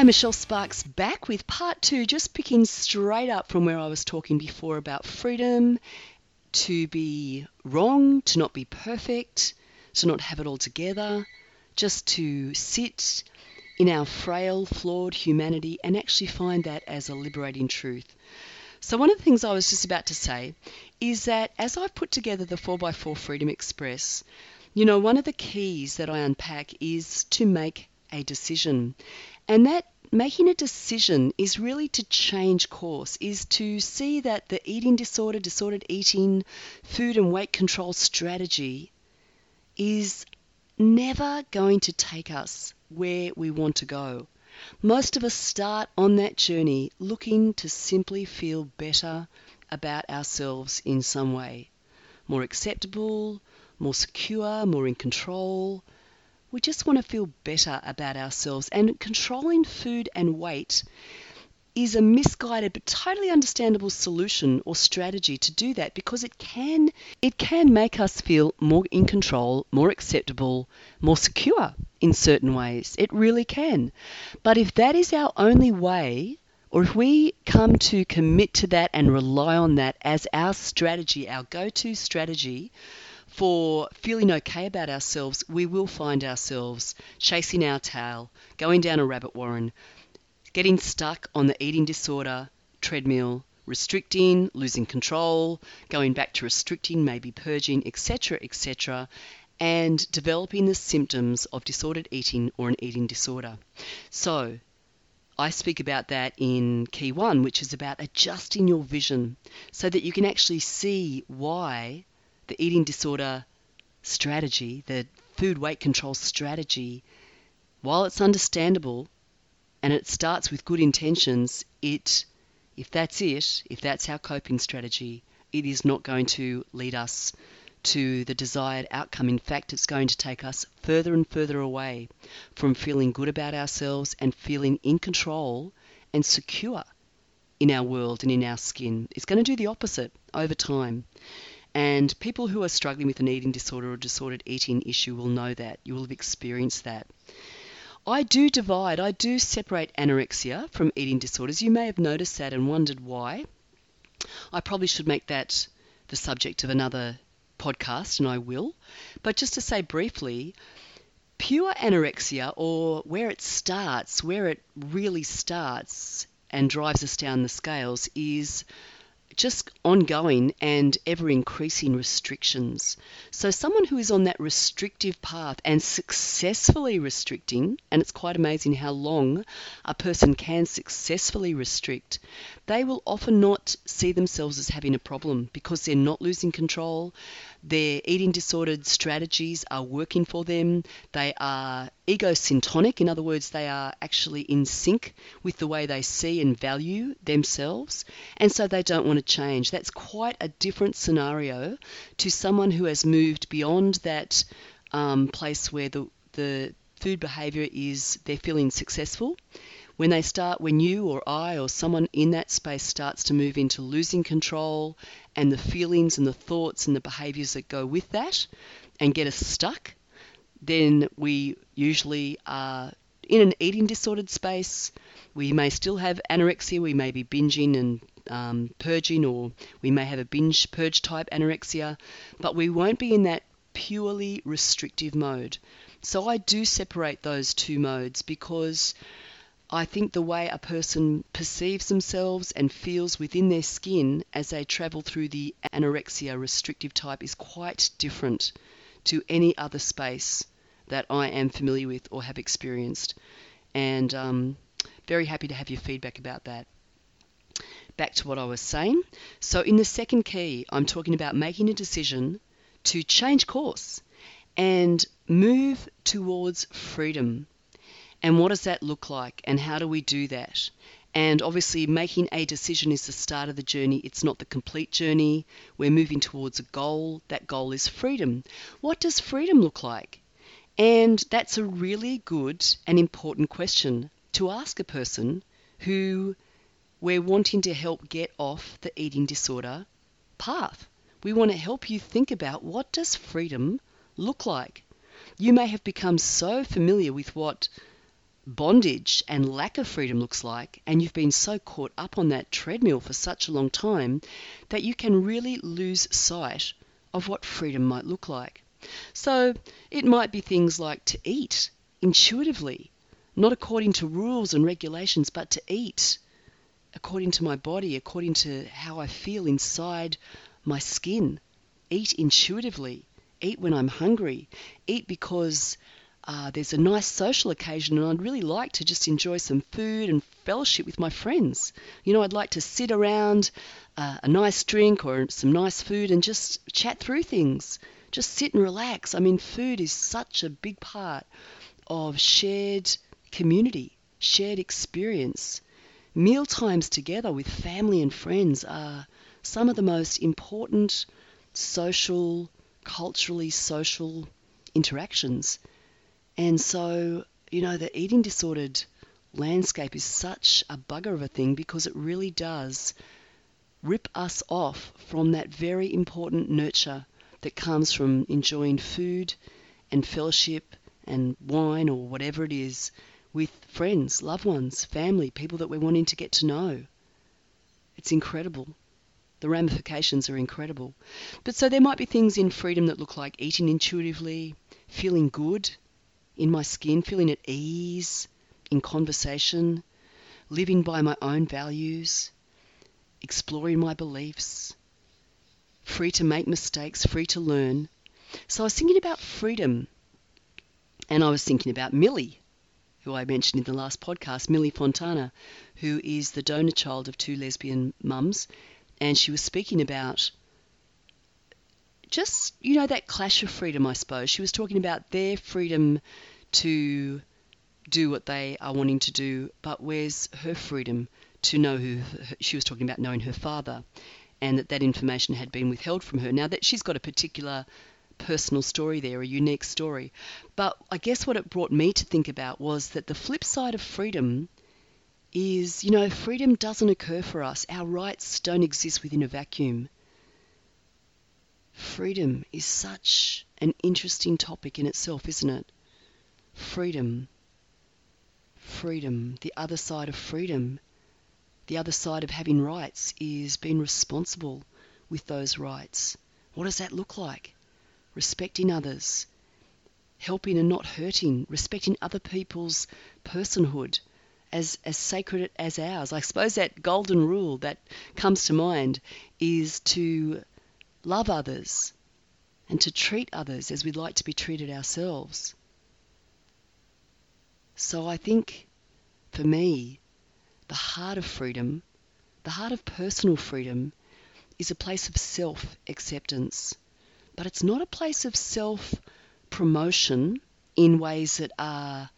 Hi, Michelle Sparks back with part two, just picking straight up from where I was talking before about freedom to be wrong, to not be perfect, to not have it all together, just to sit in our frail, flawed humanity and actually find that as a liberating truth. So, one of the things I was just about to say is that as I've put together the 4x4 Freedom Express, you know, one of the keys that I unpack is to make a decision. And that making a decision is really to change course, is to see that the eating disorder, disordered eating, food and weight control strategy is never going to take us where we want to go. Most of us start on that journey looking to simply feel better about ourselves in some way. More acceptable, more secure, more in control. We just want to feel better about ourselves. And controlling food and weight is a misguided but totally understandable solution or strategy to do that because it can it can make us feel more in control, more acceptable, more secure in certain ways. It really can. But if that is our only way or if we come to commit to that and rely on that as our strategy, our go-to strategy for feeling okay about ourselves, we will find ourselves chasing our tail, going down a rabbit warren, getting stuck on the eating disorder treadmill, restricting, losing control, going back to restricting, maybe purging, etc., etc., and developing the symptoms of disordered eating or an eating disorder. So, I speak about that in Key 1, which is about adjusting your vision so that you can actually see why the eating disorder strategy, the food weight control strategy, while it's understandable and it starts with good intentions, it if that's it, if that's our coping strategy, it is not going to lead us to the desired outcome. In fact, it's going to take us further and further away from feeling good about ourselves and feeling in control and secure in our world and in our skin. It's going to do the opposite over time. And people who are struggling with an eating disorder or disordered eating issue will know that. You will have experienced that. I do divide, I do separate anorexia from eating disorders. You may have noticed that and wondered why. I probably should make that the subject of another podcast, and I will. But just to say briefly, pure anorexia, or where it starts, where it really starts and drives us down the scales, is just ongoing and ever increasing restrictions. So, someone who is on that restrictive path and successfully restricting, and it's quite amazing how long a person can successfully restrict, they will often not see themselves as having a problem because they're not losing control. Their eating disordered strategies are working for them. They are egosyntonic, in other words, they are actually in sync with the way they see and value themselves, and so they don't want to change. That's quite a different scenario to someone who has moved beyond that um, place where the, the food behavior is they're feeling successful when they start, when you or I or someone in that space starts to move into losing control and the feelings and the thoughts and the behaviors that go with that and get us stuck, then we usually are in an eating disordered space. We may still have anorexia, we may be binging and um, purging, or we may have a binge purge type anorexia, but we won't be in that purely restrictive mode. So I do separate those two modes because I think the way a person perceives themselves and feels within their skin as they travel through the anorexia restrictive type is quite different to any other space that I am familiar with or have experienced. And um, very happy to have your feedback about that. Back to what I was saying. So, in the second key, I'm talking about making a decision to change course and move towards freedom. And what does that look like? And how do we do that? And obviously, making a decision is the start of the journey. It's not the complete journey. We're moving towards a goal. That goal is freedom. What does freedom look like? And that's a really good and important question to ask a person who we're wanting to help get off the eating disorder path. We want to help you think about what does freedom look like? You may have become so familiar with what bondage and lack of freedom looks like, and you've been so caught up on that treadmill for such a long time that you can really lose sight of what freedom might look like. So it might be things like to eat intuitively, not according to rules and regulations, but to eat according to my body, according to how I feel inside my skin. Eat intuitively, eat when I'm hungry, eat because uh, there's a nice social occasion and I'd really like to just enjoy some food and fellowship with my friends. You know, I'd like to sit around uh, a nice drink or some nice food and just chat through things. Just sit and relax. I mean, food is such a big part of shared community, shared experience. Meal times together with family and friends are some of the most important social, culturally social interactions. And so, you know, the eating disordered landscape is such a bugger of a thing because it really does rip us off from that very important nurture that comes from enjoying food and fellowship and wine or whatever it is with friends, loved ones, family, people that we're wanting to get to know. It's incredible. The ramifications are incredible. But so there might be things in freedom that look like eating intuitively, feeling good, in my skin, feeling at ease in conversation, living by my own values, exploring my beliefs, free to make mistakes, free to learn. So I was thinking about freedom, and I was thinking about Millie, who I mentioned in the last podcast, Millie Fontana, who is the donor child of two lesbian mums, and she was speaking about just, you know, that clash of freedom, I suppose. She was talking about their freedom to do what they are wanting to do, but where's her freedom to know who she was talking about knowing her father and that that information had been withheld from her. Now that she's got a particular personal story there, a unique story. But I guess what it brought me to think about was that the flip side of freedom is, you know, freedom doesn't occur for us. Our rights don't exist within a vacuum. Freedom is such an interesting topic in itself, isn't it? Freedom. Freedom. The other side of freedom. The other side of having rights is being responsible with those rights. What does that look like? Respecting others, helping and not hurting, respecting other people's personhood as, as sacred as ours. I suppose that golden rule that comes to mind is to love others and to treat others as we'd like to be treated ourselves. So I think for me, the heart of freedom, the heart of personal freedom, is a place of self acceptance. But it's not a place of self promotion in ways that are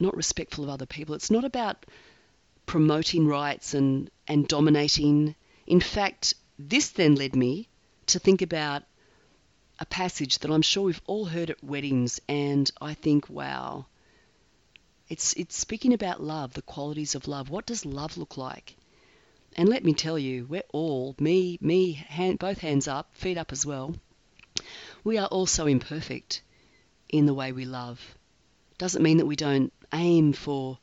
not respectful of other people. It's not about promoting rights and, and dominating. In fact, this then led me to think about a passage that I'm sure we've all heard at weddings, and I think, wow, it's, it's speaking about love, the qualities of love. What does love look like? And let me tell you, we're all, me, me, hand, both hands up, feet up as well, we are all so imperfect in the way we love. Doesn't mean that we don't aim for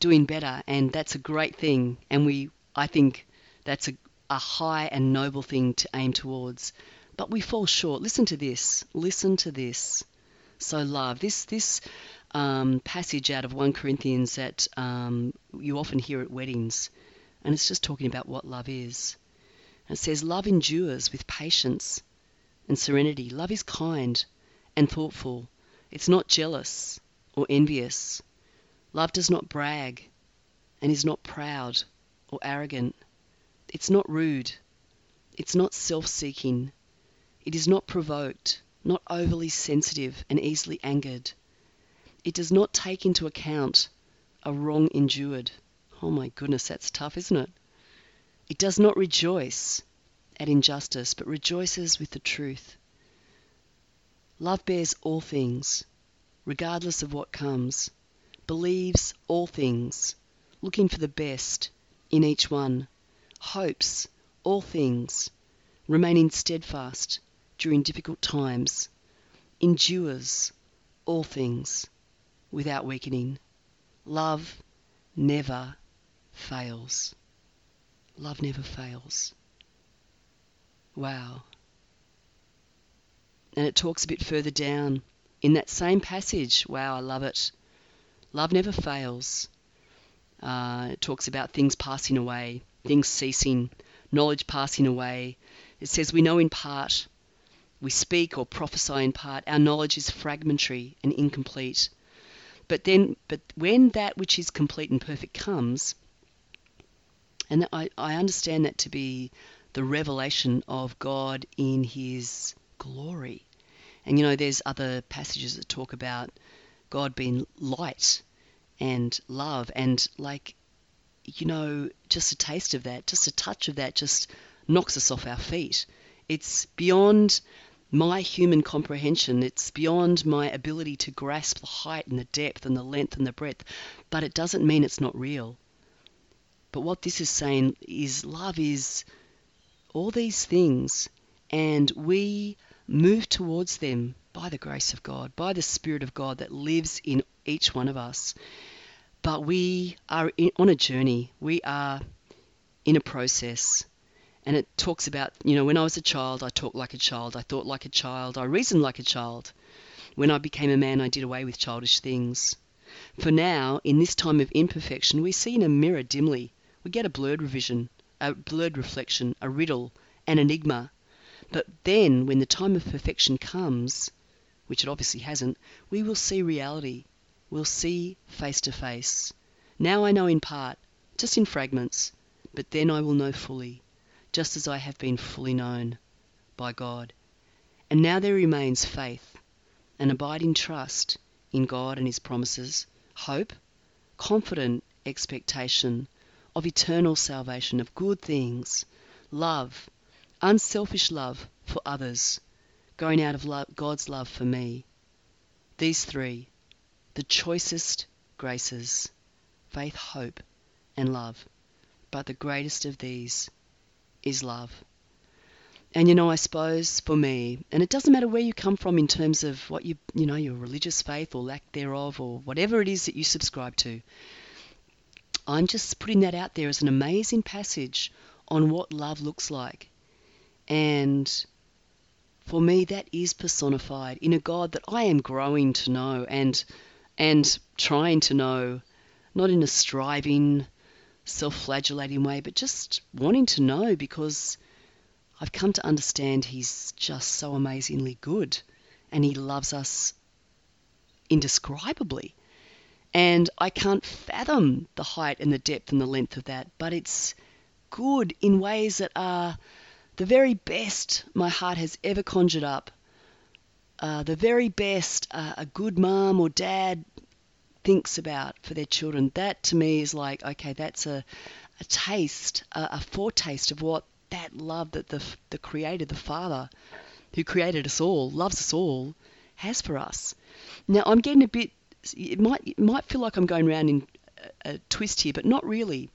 doing better, and that's a great thing. And we, I think, that's a, a high and noble thing to aim towards. But we fall short. Listen to this. Listen to this. So love this this um, passage out of 1 Corinthians that um, you often hear at weddings, and it's just talking about what love is. it says, Love endures with patience and serenity. Love is kind and thoughtful. It's not jealous or envious. Love does not brag and is not proud or arrogant. It's not rude. It's not self seeking. It is not provoked, not overly sensitive and easily angered. It does not take into account a wrong endured. Oh my goodness, that's tough, isn't it? It does not rejoice at injustice, but rejoices with the truth. Love bears all things, regardless of what comes, believes all things, looking for the best in each one, hopes all things, remaining steadfast during difficult times, endures all things without weakening. Love never fails. Love never fails. Wow. And it talks a bit further down in that same passage. Wow, I love it. Love never fails. Uh, it talks about things passing away, things ceasing, knowledge passing away. It says, We know in part, we speak or prophesy in part, our knowledge is fragmentary and incomplete. But then, but when that which is complete and perfect comes, and I, I understand that to be the revelation of God in His glory. And you know, there's other passages that talk about God being light and love, and like, you know, just a taste of that, just a touch of that, just knocks us off our feet. It's beyond my human comprehension. It's beyond my ability to grasp the height and the depth and the length and the breadth, but it doesn't mean it's not real. But what this is saying is love is all these things, and we move towards them by the grace of God, by the Spirit of God that lives in each one of us. But we are in, on a journey, we are in a process. And it talks about, you know, when I was a child, I talked like a child, I thought like a child, I reasoned like a child. When I became a man, I did away with childish things. For now, in this time of imperfection, we see in a mirror dimly. We get a blurred revision, a blurred reflection, a riddle, an enigma. But then, when the time of perfection comes, which it obviously hasn't, we will see reality. We'll see face to face. Now I know in part, just in fragments, but then I will know fully just as I have been fully known by God. And now there remains faith, an abiding trust in God and His promises, hope, confident expectation of eternal salvation, of good things, love, unselfish love for others, growing out of love, God's love for me. These three, the choicest graces faith, hope, and love. But the greatest of these is love. And you know, I suppose for me, and it doesn't matter where you come from in terms of what you, you know, your religious faith or lack thereof, or whatever it is that you subscribe to, I'm just putting that out there as an amazing passage on what love looks like. And for me, that is personified in a God that I am growing to know and and trying to know, not in a striving self flagellating way, but just wanting to know because I've come to understand He's just so amazingly good and He loves us indescribably. And I can't fathom the height and the depth and the length of that, but it's good in ways that are the very best my heart has ever conjured up. Uh, the very best uh, a good mom or dad thinks about for their children. That to me is like, okay, that's a, a taste, a, a foretaste of what that love that the, the Creator, the Father, who created us all, loves us all, has for us. Now, I'm getting a bit, it might, it might feel like I'm going around in a, a twist here, but not really.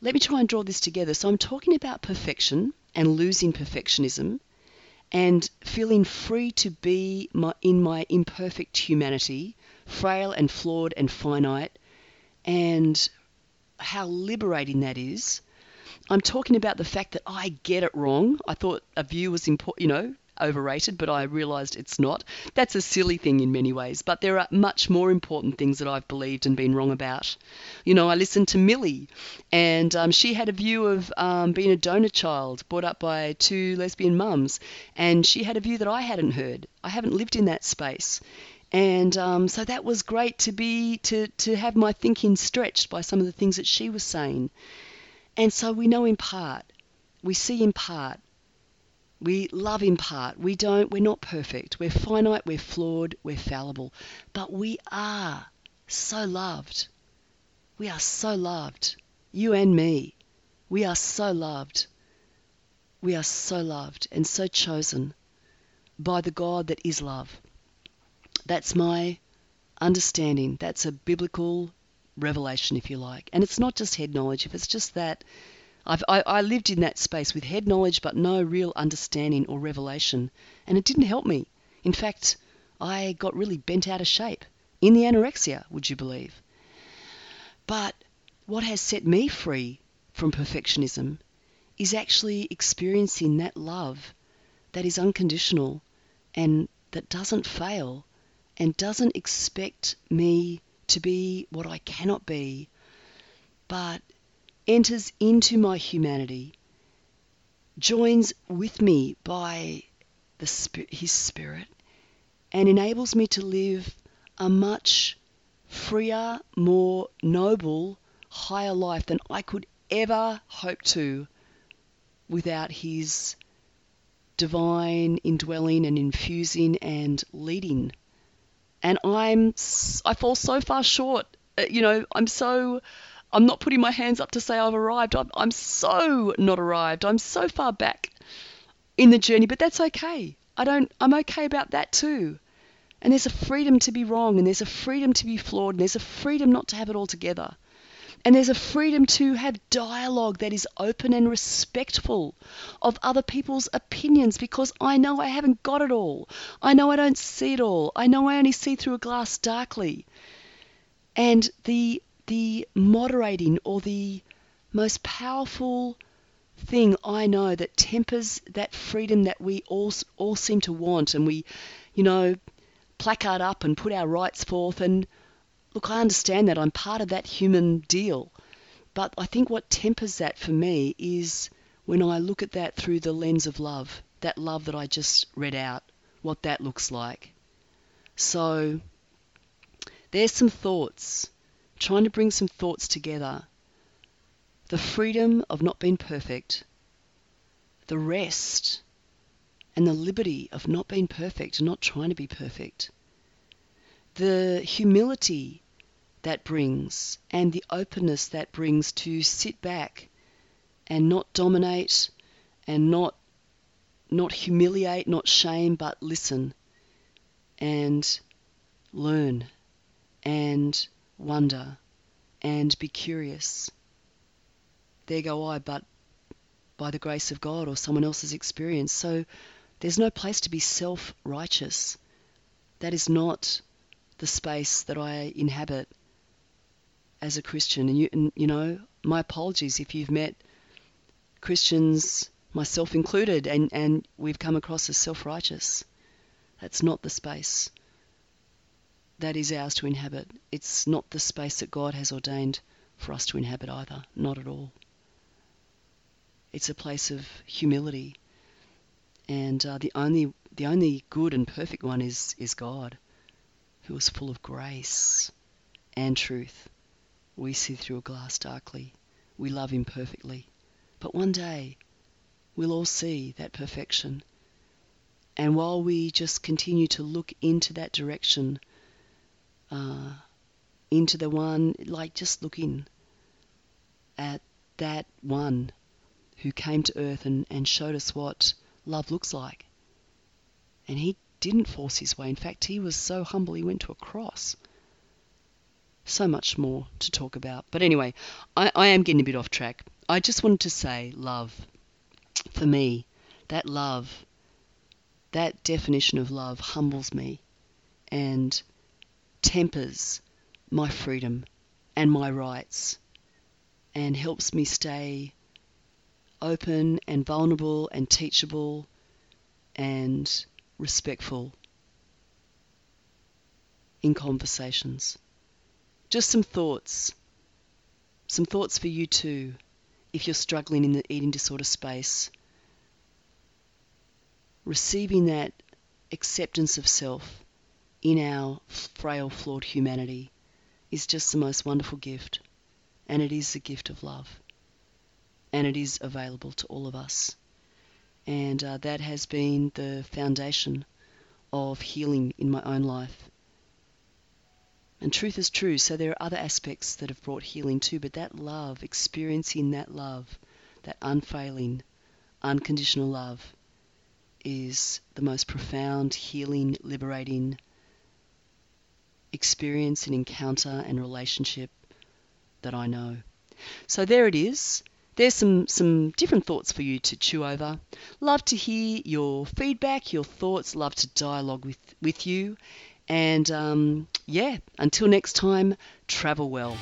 Let me try and draw this together. So, I'm talking about perfection and losing perfectionism and feeling free to be my, in my imperfect humanity frail and flawed and finite, and how liberating that is. I'm talking about the fact that I get it wrong. I thought a view was important, you know, overrated, but I realised it's not. That's a silly thing in many ways, but there are much more important things that I've believed and been wrong about. You know, I listened to Millie, and um, she had a view of um, being a donor child brought up by two lesbian mums, and she had a view that I hadn't heard. I haven't lived in that space and um, so that was great to be to to have my thinking stretched by some of the things that she was saying. And so we know in part, we see in part, we love in part. We don't. We're not perfect. We're finite. We're flawed. We're fallible, but we are so loved. We are so loved. You and me. We are so loved. We are so loved and so chosen by the God that is love. That's my understanding. That's a biblical revelation, if you like. And it's not just head knowledge. If it's just that, I've, I, I lived in that space with head knowledge but no real understanding or revelation, and it didn't help me. In fact, I got really bent out of shape in the anorexia, would you believe? But what has set me free from perfectionism is actually experiencing that love that is unconditional and that doesn't fail and doesn't expect me to be what I cannot be, but enters into my humanity, joins with me by the, His Spirit, and enables me to live a much freer, more noble, higher life than I could ever hope to without His divine indwelling and infusing and leading. And I'm I fall so far short. Uh, you know, I'm so I'm not putting my hands up to say I've arrived. I'm, I'm so not arrived. I'm so far back in the journey, but that's okay. I don't I'm okay about that too. And there's a freedom to be wrong and there's a freedom to be flawed and there's a freedom not to have it all together. And there's a freedom to have dialogue that is open and respectful of other people's opinions because I know I haven't got it all. I know I don't see it all. I know I only see through a glass darkly. And the the moderating or the most powerful thing I know that tempers that freedom that we all all seem to want and we you know placard up and put our rights forth and look, I understand that. I'm part of that human deal. But I think what tempers that for me is when I look at that through the lens of love, that love that I just read out, what that looks like. So there's some thoughts, trying to bring some thoughts together. The freedom of not being perfect, the rest and the liberty of not being perfect and not trying to be perfect, the humility that brings and the openness that brings to sit back and not dominate and not not humiliate, not shame, but listen and learn and wonder and be curious. There go I, but by the grace of God or someone else's experience. So there's no place to be self righteous. That is not the space that I inhabit as a Christian. And you, and, you know, my apologies if you've met Christians, myself included, and, and we've come across as self righteous. That's not the space that is ours to inhabit. It's not the space that God has ordained for us to inhabit either. Not at all. It's a place of humility. And uh, the only the only good and perfect one is is God, who is full of grace and truth. We see through a glass darkly. We love Him perfectly. But one day we'll all see that perfection. And while we just continue to look into that direction, uh, into the one, like just looking at that one who came to earth and, and showed us what love looks like. And he didn't force his way. In fact, he was so humble he went to a cross so much more to talk about. But anyway, I, I am getting a bit off track. I just wanted to say love. For me, that love, that definition of love humbles me and tempers my freedom and my rights and helps me stay open and vulnerable and teachable and respectful in conversations. Just some thoughts. Some thoughts for you too, if you're struggling in the eating disorder space. Receiving that acceptance of self in our frail, flawed humanity is just the most wonderful gift. And it is the gift of love. And it is available to all of us. And uh, that has been the foundation of healing in my own life and truth is true. So there are other aspects that have brought healing too. But that love, experiencing that love, that unfailing, unconditional love, is the most profound, healing, liberating experience and encounter and relationship that I know. So there it is. There's some, some different thoughts for you to chew over. Love to hear your feedback, your thoughts, love to dialogue with, with you. And um, yeah, until next time, travel well.